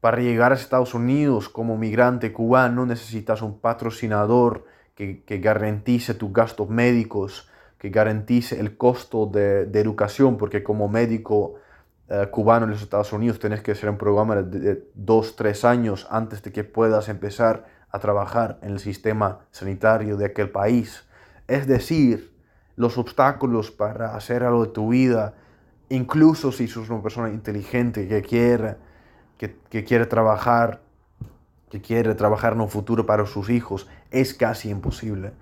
Para llegar a Estados Unidos como migrante cubano necesitas un patrocinador que, garantice tus gastos médicos, que garantice el costo de, educación, porque como médico eh, cubano en los Estados Unidos tienes que hacer un programa de, de dos, tres años antes de que puedas empezar a trabajar en el sistema sanitario de aquel país. Es decir, los obstáculos para hacer algo de tu vida, incluso si sos una persona inteligente que quiere, que quiere trabajar, que quiere trabajar en un futuro para sus hijos, es casi imposible.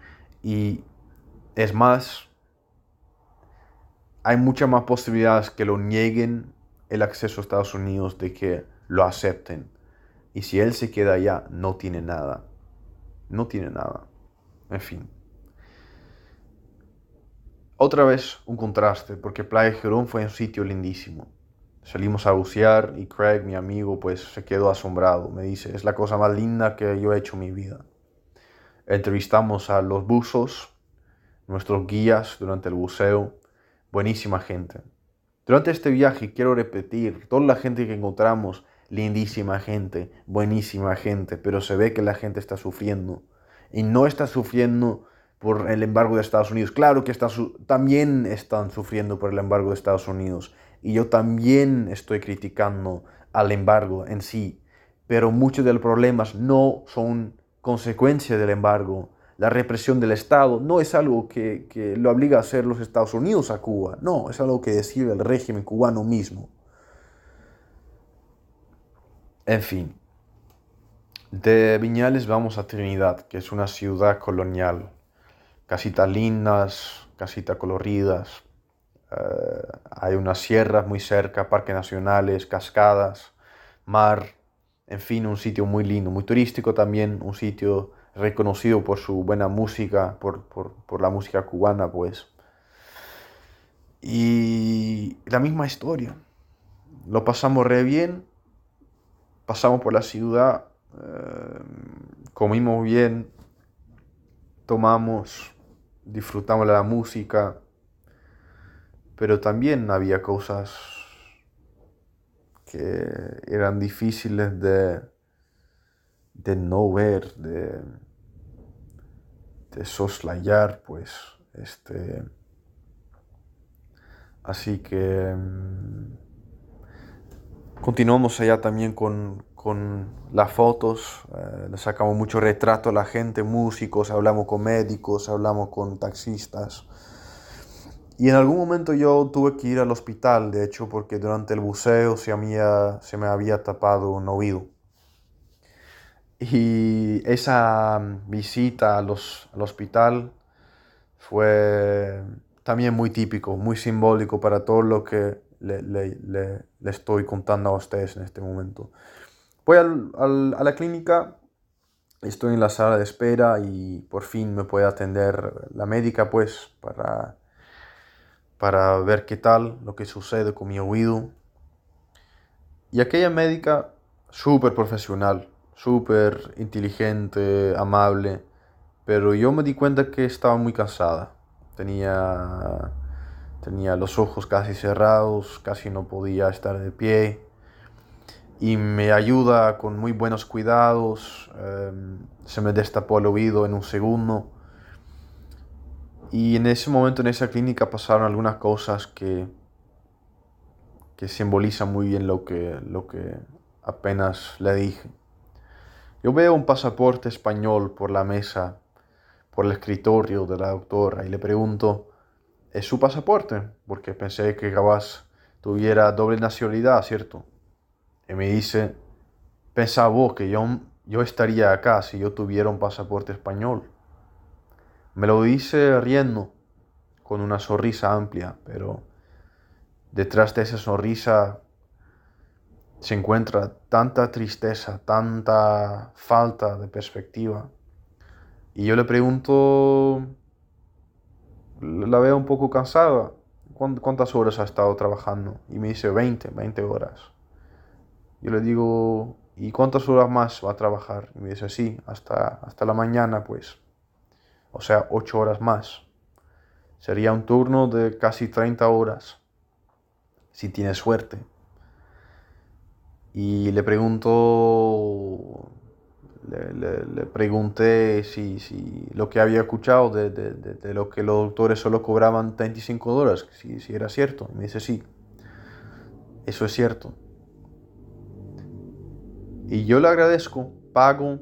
Y es más, hay muchas más posibilidades que lo nieguen el acceso a Estados Unidos de que lo acepten. Y si él se queda allá, no tiene nada. No tiene nada. En fin. Otra vez un contraste, porque Playa Gerón fue un sitio lindísimo. Salimos a bucear y Craig, mi amigo, pues se quedó asombrado. Me dice, es la cosa más linda que yo he hecho en mi vida. Entrevistamos a los buzos, nuestros guías durante el buceo. Buenísima gente. Durante este viaje, quiero repetir, toda la gente que encontramos lindísima gente, buenísima gente, pero se ve que la gente está sufriendo. Y no está sufriendo por el embargo de Estados Unidos. Claro que está también están sufriendo por el embargo de Estados Unidos. Y yo también estoy criticando al embargo en sí. Pero muchos de los problemas no son consecuencia del embargo. La represión del Estado no es algo que, que lo obliga a hacer los Estados Unidos a Cuba. No, es algo que decide el régimen cubano mismo. En fin, de Viñales vamos a Trinidad, que es una ciudad colonial. Casitas lindas, casitas coloridas. Eh, hay unas sierras muy cerca, parques nacionales, cascadas, mar. En fin, un sitio muy lindo, muy turístico también, un sitio reconocido por su buena música, por, por la música cubana, pues. Y la misma historia. Lo pasamos re bien, pasamos por la ciudad, eh, comimos bien, tomamos disfrutamos de la música, pero también había cosas que eran difíciles de, de no ver, de, de soslayar, pues, este, así que mm, continuamos allá también con, con las fotos, eh, sacamos mucho retrato a la gente, músicos, hablamos con médicos, hablamos con taxistas. Y en algún momento yo tuve que ir al hospital, de hecho, porque durante el buceo se, se me había tapado un oído. Y esa visita al hospital fue también muy típico, muy simbólico para todo lo que le, le, le estoy contando a ustedes en este momento. Voy al, a la clínica, estoy en la sala de espera y por fin me puede atender la médica pues para, para ver qué tal, lo que sucede con mi oído. Y aquella médica súper profesional, súper inteligente, amable, pero yo me di cuenta que estaba muy cansada. Tenía, tenía los ojos casi cerrados, casi no podía estar de pie y me ayuda con muy buenos cuidados. Em, se me destapó el oído en un segundo. Y en ese momento en esa clínica pasaron algunas cosas que, que simbolizan muy bien lo que, lo que apenas le dije. Yo veo un pasaporte español por la mesa, por el escritorio de la doctora y le pregunto, ¿es su pasaporte? Porque pensé que capaz tuviera doble nacionalidad, ¿cierto? y me dice, pensaba vos que yo, yo estaría acá si yo tuviera un pasaporte español. Me lo dice riendo, con una sonrisa amplia, pero detrás de esa sonrisa se encuentra tanta tristeza, tanta falta de perspectiva. Y yo le pregunto, la veo un poco cansada, ¿cuántas horas ha estado trabajando? Y me dice 20, 20 horas. Yo le digo, ¿y cuántas horas más va a trabajar? Y me dice, sí, hasta, hasta la mañana, pues. O sea, ocho horas más. Sería un turno de casi 30 horas, si tiene suerte. Y le pregunto, le, pregunté si, si, lo que había escuchado de, de, de, lo que los doctores solo cobraban 35 dólares, si, si era cierto. Y me dice, sí, eso es cierto. Y yo le agradezco, pago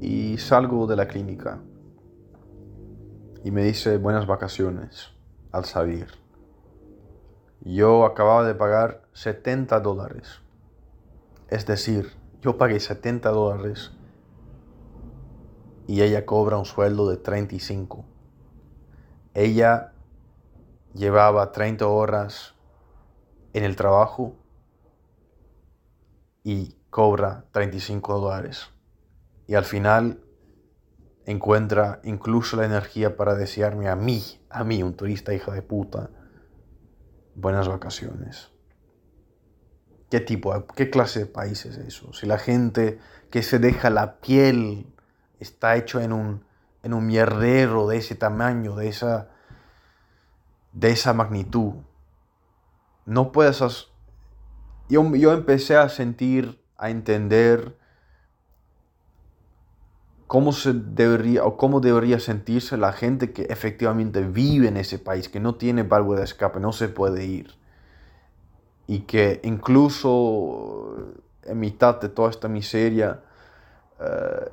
y salgo de la clínica. Y me dice buenas vacaciones al salir. Yo acababa de pagar 70 dólares. Es decir, yo pagué 70 dólares y ella cobra un sueldo de 35. Ella llevaba 30 horas en el trabajo y cobra 35 dólares. Y al final encuentra incluso la energía para desearme a mí, a mí, un turista hija de puta, buenas vacaciones. ¿Qué tipo, qué clase de país es eso? Si la gente que se deja la piel está hecho en un, en un mierdero de ese tamaño, de esa, de esa magnitud, no puedes yo, empecé a sentir, a entender cómo se debería o cómo debería sentirse la gente que efectivamente vive en ese país, que no tiene válvula de escape, no se puede ir. Y que incluso en mitad de toda esta miseria eh,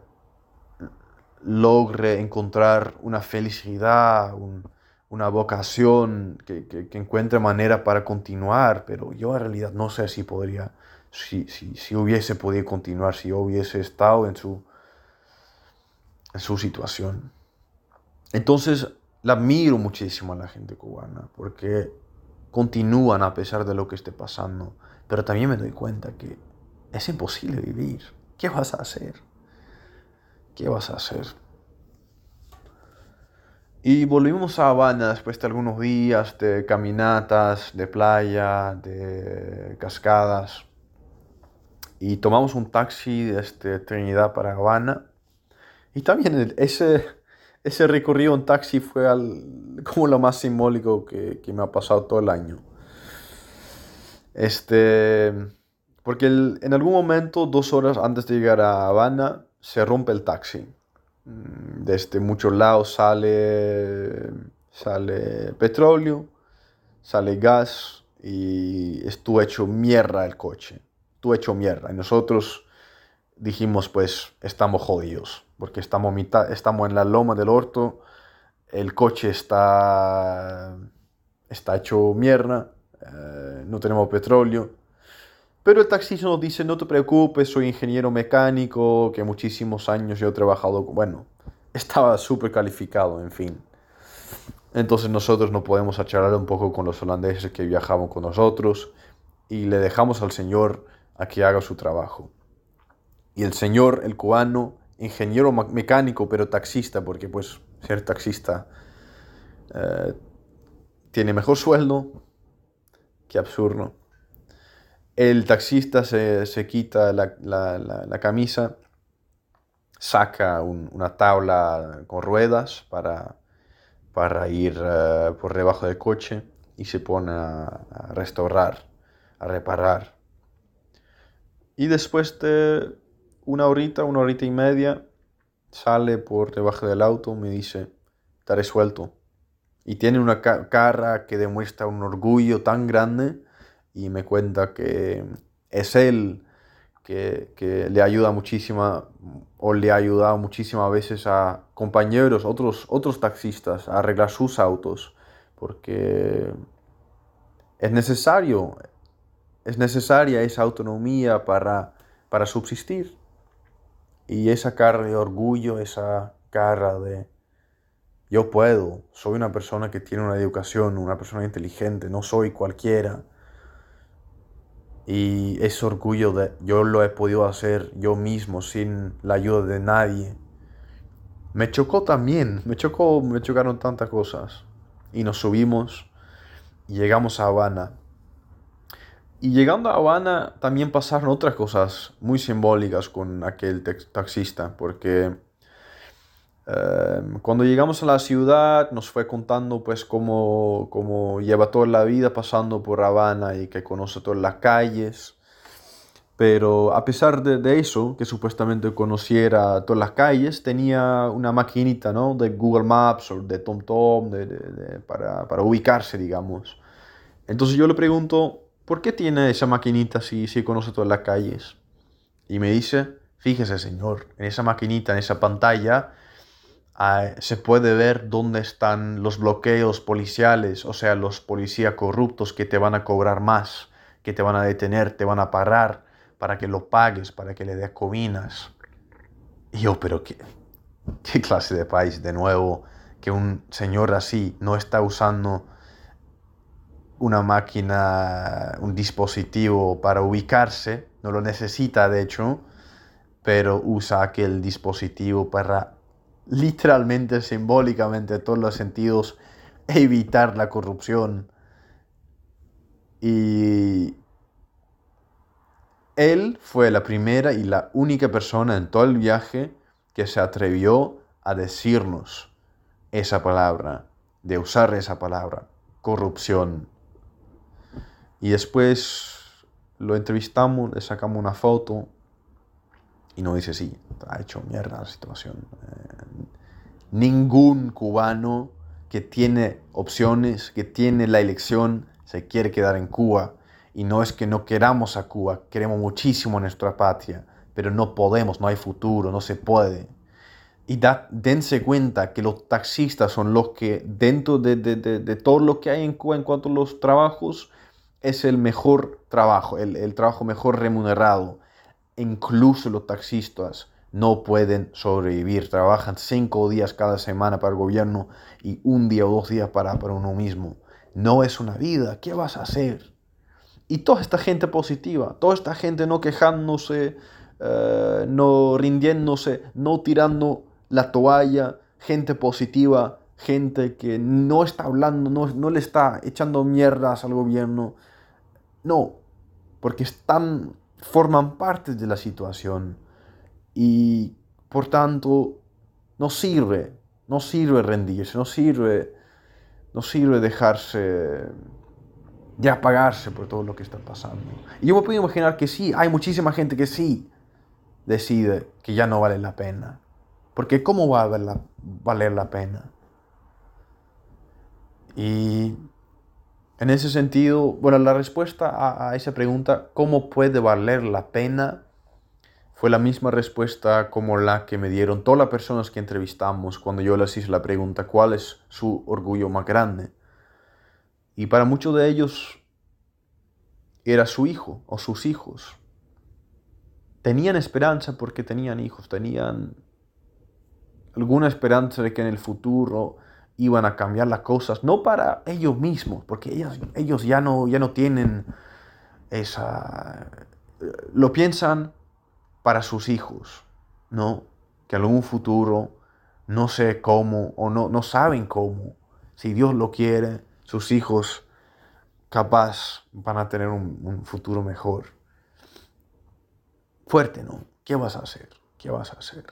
logre encontrar una felicidad, un, una vocación, que, que, encuentre manera para continuar, pero yo en realidad no sé si podría, si, si, si hubiese podido continuar, si yo hubiese estado en su, su situación. Entonces, la admiro muchísimo a la gente cubana, porque continúan a pesar de lo que esté pasando, pero también me doy cuenta que es imposible vivir. ¿Qué vas a hacer? ¿Qué vas a hacer? Y volvimos a Habana después de algunos días de caminatas, de playa, de cascadas. Y tomamos un taxi desde Trinidad para Habana. Y también ese, ese recorrido en taxi fue como lo más simbólico que, me ha pasado todo el año. Este, porque en algún momento, dos horas antes de llegar a Habana, se rompe el taxi. Mm, desde muchos lados sale, sale petróleo, sale gas y estuvo hecho mierda el coche. Estuvo hecho mierda. Y nosotros dijimos, pues, estamos jodidos porque estamos, estamos en la loma del orto, el coche está, está hecho mierda, eh, no tenemos petróleo. Pero el taxista nos dice, no te preocupes, soy ingeniero mecánico, que muchísimos años yo he trabajado, bueno, estaba súper calificado, en fin. Entonces nosotros no podemos charlar un poco con los holandeses que viajaban con nosotros y le dejamos al señor a que haga su trabajo. Y el señor, el cubano, ingeniero mecánico, pero taxista, porque pues ser taxista eh, tiene mejor sueldo. Qué absurdo. El taxista se, quita la, camisa, saca una tabla con ruedas para, para ir eh, por debajo del coche y se pone a restaurar, a reparar. Y después de una horita, una horita y media, sale por debajo del auto, me dice, estaré suelto. Y tiene una cara que demuestra un orgullo tan grande y me cuenta que es él que, le ayuda muchísimo o le ha ayudado muchísimas veces a compañeros, otros, otros taxistas a arreglar sus autos porque es necesario, es necesaria esa autonomía para, para subsistir. Y esa cara de orgullo, esa cara de yo puedo, soy una persona que tiene una educación, una persona inteligente, no soy cualquiera. Y ese orgullo de yo lo he podido hacer yo mismo sin la ayuda de nadie. Me chocó también, me chocó, me chocaron tantas cosas. Y nos subimos y llegamos a Habana. Y llegando a Habana también pasaron otras cosas muy simbólicas con aquel taxista, porque em, cuando llegamos a la ciudad nos fue contando pues cómo, cómo, lleva toda la vida pasando por Habana y que conoce todas las calles. Pero a pesar de, eso, que supuestamente conociera todas las calles, tenía una maquinita ¿no? de Google Maps o de TomTom para, para ubicarse, digamos. Entonces yo le pregunto, ¿por qué tiene esa maquinita si, si conoce todas las calles? Y me dice, fíjese señor, en esa maquinita, en esa pantalla, ah, se puede ver dónde están los bloqueos policiales, o sea, los policías corruptos que te van a cobrar más, que te van a detener, te van a parar para que lo pagues, para que le des cominas. Y yo, pero qué, qué clase de país, de nuevo, que un señor así no está usando una máquina, un dispositivo para ubicarse, no lo necesita de hecho, pero usa aquel dispositivo para literalmente, simbólicamente, en todos los sentidos, evitar la corrupción. Y él fue la primera y la única persona en todo el viaje que se atrevió a decirnos esa palabra, de usar esa palabra, corrupción. Y después lo entrevistamos, le sacamos una foto y nos dice, sí, ha hecho mierda la situación. Eh, ningún cubano que tiene opciones, que tiene la elección, se quiere quedar en Cuba. Y no es que no queramos a Cuba, queremos muchísimo a nuestra patria, pero no podemos, no hay futuro, no se puede. Y da, dense cuenta que los taxistas son los que, dentro de, de, de, de todo lo que hay en Cuba en cuanto a los trabajos, es el mejor trabajo, el, trabajo mejor remunerado. Incluso los taxistas no pueden sobrevivir. Trabajan cinco días cada semana para el gobierno y un día o dos días para, para uno mismo. No es una vida. ¿Qué vas a hacer? Y toda esta gente positiva, toda esta gente no quejándose, eh, no rindiéndose, no tirando la toalla, gente positiva, gente que no está hablando, no, no le está echando mierdas al gobierno. No, porque están, forman parte de la situación y por tanto no sirve No sirve rendirse, no sirve, no sirve dejarse de apagarse por todo lo que está pasando. Y yo me puedo imaginar que sí, hay muchísima gente que sí decide que ya no vale la pena. Porque ¿cómo va a valer la pena? Y en ese sentido, bueno, la respuesta a, a, esa pregunta, ¿cómo puede valer la pena? Fue la misma respuesta como la que me dieron todas las personas que entrevistamos cuando yo les hice la pregunta, ¿cuál es su orgullo más grande? Y para muchos de ellos era su hijo o sus hijos. Tenían esperanza porque tenían hijos, tenían alguna esperanza de que en el futuro iban a cambiar las cosas, no para ellos mismos, porque ellos, ellos ya, no, ya no tienen esa... Lo piensan para sus hijos, ¿no? Que algún futuro, no sé cómo, o no, no saben cómo, si Dios lo quiere, sus hijos capaz van a tener un, futuro mejor. Fuerte, ¿no? ¿Qué vas a hacer? ¿Qué vas a hacer?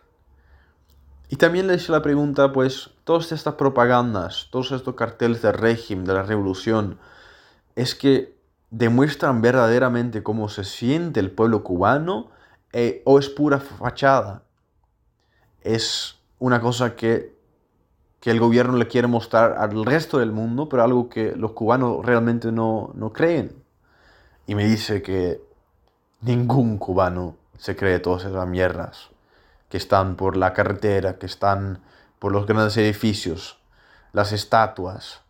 Y también le hice la pregunta, pues, todas estas propagandas, todos estos carteles del régimen, de la revolución, es que demuestran verdaderamente cómo se siente el pueblo cubano eh, o es pura fachada. Es una cosa que que el gobierno le quiere mostrar al resto del mundo, pero algo que los cubanos realmente no, no creen. Y me dice que ningún cubano se cree todas esas mierdas que están por la carretera, que están por los grandes edificios, las estatuas,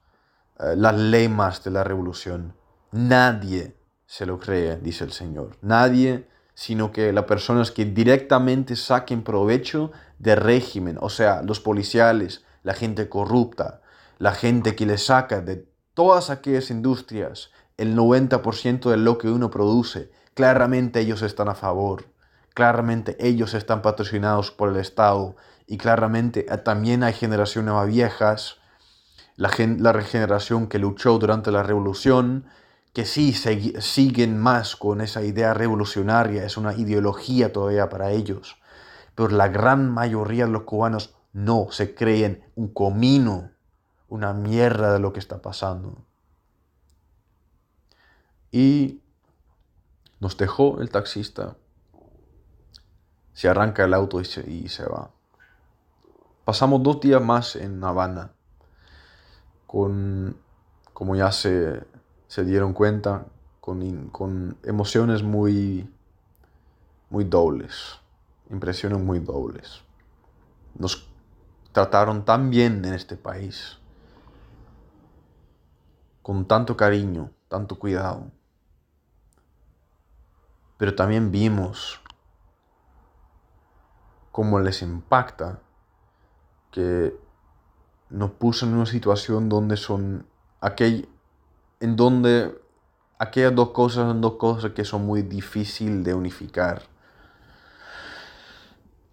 eh, las lemas de la revolución. Nadie se lo cree, dice el Señor. Nadie, sino que las personas que directamente saquen provecho del régimen, o sea, los policiales, la gente corrupta, la gente que le saca de todas aquellas industrias el 90% de lo que uno produce, claramente ellos están a favor, claramente ellos están patrocinados por el Estado y claramente eh, también hay generaciones más viejas, la, la regeneración que luchó durante la revolución, que sí siguen más con esa idea revolucionaria, es una ideología todavía para ellos, pero la gran mayoría de los cubanos no se creen un comino, una mierda de lo que está pasando. Y nos dejó el taxista. Se arranca el auto y se, va. Pasamos dos días más en Habana, con, como ya se, dieron cuenta, con, con emociones muy, muy dobles, impresiones muy dobles. Nos trataron tan bien en este país, con tanto cariño, tanto cuidado. Pero también vimos cómo les impacta que nos puso en una situación donde son aquel, en donde aquellas dos cosas son dos cosas que son muy difíciles de unificar.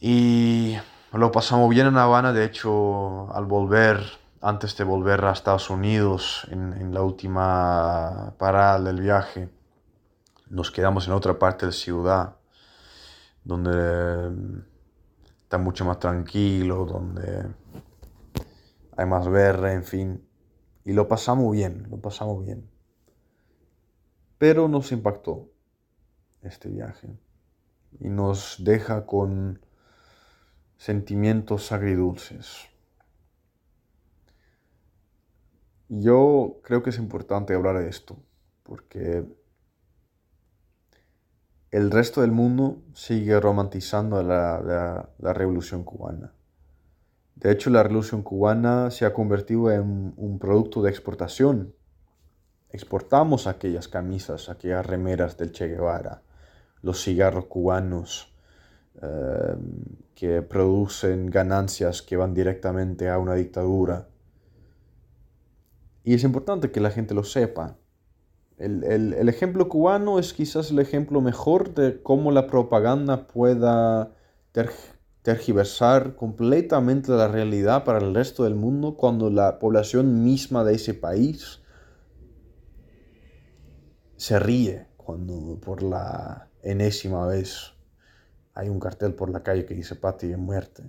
Y lo pasamos bien en Habana, de hecho, al volver, antes de volver a Estados Unidos, en, la última parada del viaje, nos quedamos en otra parte de la ciudad, donde está mucho más tranquilo, donde hay más verde, en fin. Y lo pasamos bien, lo pasamos bien. Pero nos impactó este viaje y nos deja con sentimientos agridulces. Yo creo que es importante hablar de esto, porque el resto del mundo sigue romantizando la, revolución cubana. De hecho, la revolución cubana se ha convertido en un producto de exportación. Exportamos aquellas camisas, aquellas remeras del Che Guevara, los cigarros cubanos, Em, que producen ganancias que van directamente a una dictadura. Y es importante que la gente lo sepa. El, ejemplo cubano es quizás el ejemplo mejor de cómo la propaganda pueda tergiversar completamente la realidad para el resto del mundo cuando la población misma de ese país se ríe cuando por la enésima vez hay un cartel por la calle que dice Pati en muerte.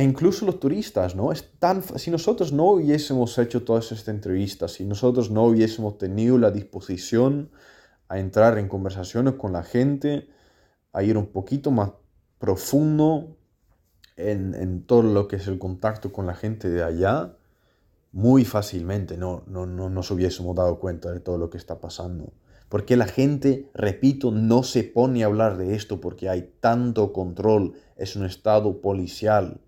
E incluso los turistas, ¿no? Es tan, si nosotros no hubiésemos hecho todas estas entrevistas, si nosotros no hubiésemos tenido la disposición a entrar en conversaciones con la gente, a ir un poquito más profundo en, en todo lo que es el contacto con la gente de allá, muy fácilmente no, no, no nos hubiésemos dado cuenta de todo lo que está pasando. Porque la gente, repito, no se pone a hablar de esto porque hay tanto control, es un estado policial.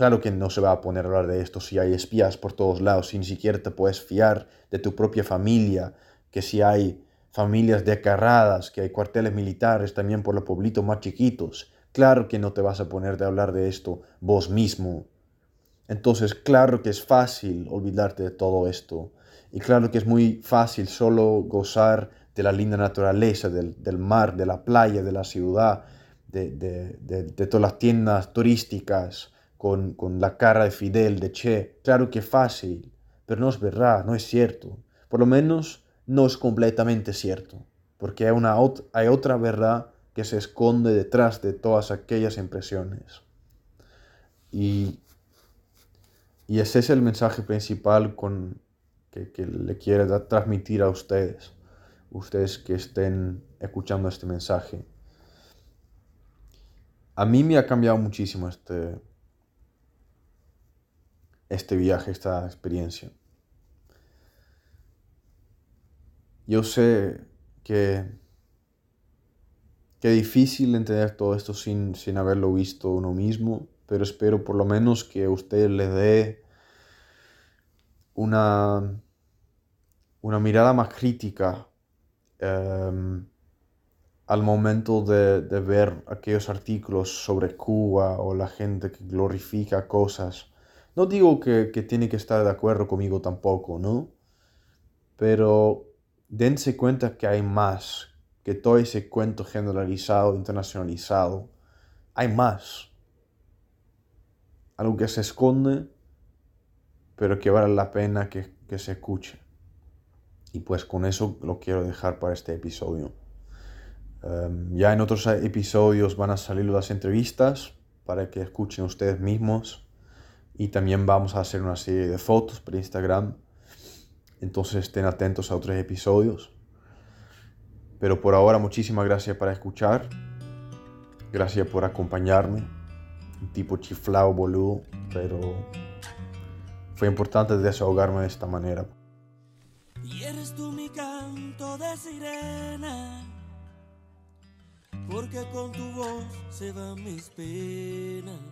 Claro que no se va a poner a hablar de esto si hay espías por todos lados, si ni siquiera te puedes fiar de tu propia familia, que si hay familias decarradas, que hay cuarteles militares también por los pueblitos más chiquitos. Claro que no te vas a poner a hablar de esto vos mismo. Entonces, claro que es fácil olvidarte de todo esto. Y claro que es muy fácil solo gozar de la linda naturaleza, del, mar, de la playa, de la ciudad, de, todas las tiendas turísticas con, con, la cara de Fidel, de Che. Claro que es fácil, pero no es verdad, no es cierto. Por lo menos no es completamente cierto, porque hay, una, hay otra verdad que se esconde detrás de todas aquellas impresiones. Y y ese es el mensaje principal con, que, que le quiero transmitir a ustedes, ustedes que estén escuchando este mensaje. A mí me ha cambiado muchísimo este, este viaje, esta experiencia. Yo sé que, que difícil entender todo esto sin, sin haberlo visto uno mismo, pero espero por lo menos que usted le dé una, una mirada más crítica em, al momento de, ver aquellos artículos sobre Cuba o la gente que glorifica cosas. No digo que, que tiene que estar de acuerdo conmigo tampoco, ¿no? Pero dense cuenta que hay más, que todo ese cuento generalizado, internacionalizado, hay más algo que se esconde, pero que vale la pena que, se escuche. Y pues con eso lo quiero dejar para este episodio. Em, ya en otros episodios van a salir las entrevistas para que escuchen ustedes mismos. Y también vamos a hacer una serie de fotos para Instagram. Entonces estén atentos a otros episodios. Pero por ahora muchísimas gracias por escuchar. Gracias por acompañarme un tipo chiflado, boludo, pero fue importante desahogarme de esta manera. Y eres tú mi canto de sirena, porque con tu voz se van mis penas.